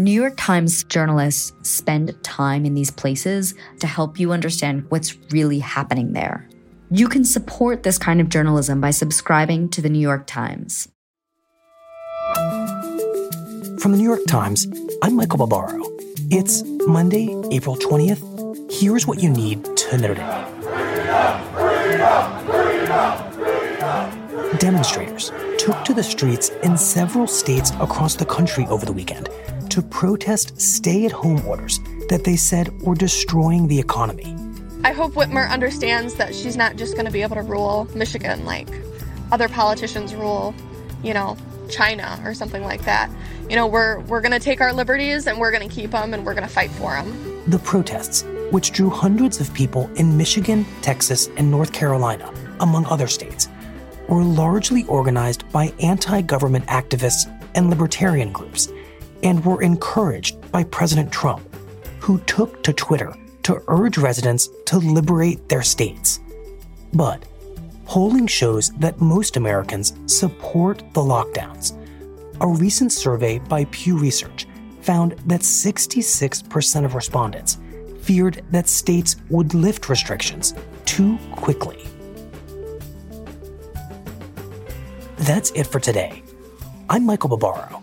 New York Times journalists spend time in these places to help you understand what's really happening there. You can support this kind of journalism by subscribing to the New York Times. From the New York Times, I'm Michael Barbaro. It's Monday, April 20th. Here's what you need to know today. Demonstrators took to the streets in several states across the country over the weekend to protest stay at home orders that they said were destroying the economy. I hope Whitmer understands that she's not just going to be able to rule Michigan like other politicians rule, you know, China or something like that. You know, we're we're going to take our liberties and we're going to keep them and we're going to fight for them. The protests, which drew hundreds of people in Michigan, Texas, and North Carolina, among other states, were largely organized by anti-government activists and libertarian groups and were encouraged by President Trump, who took to Twitter to urge residents to liberate their states. But polling shows that most Americans support the lockdowns. A recent survey by Pew Research found that 66% of respondents feared that states would lift restrictions too quickly. That's it for today. I'm Michael Barbaro.